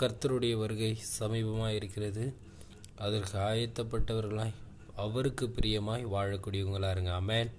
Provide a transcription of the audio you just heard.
கர்த்தருடைய வருகை சமீபமாக இருக்கிறது. அதற்கு ஆயத்தப்பட்டவர்களாய் அவருக்கு பிரியமாய் வாழக்கூடியவங்களா இருங்க அமேன்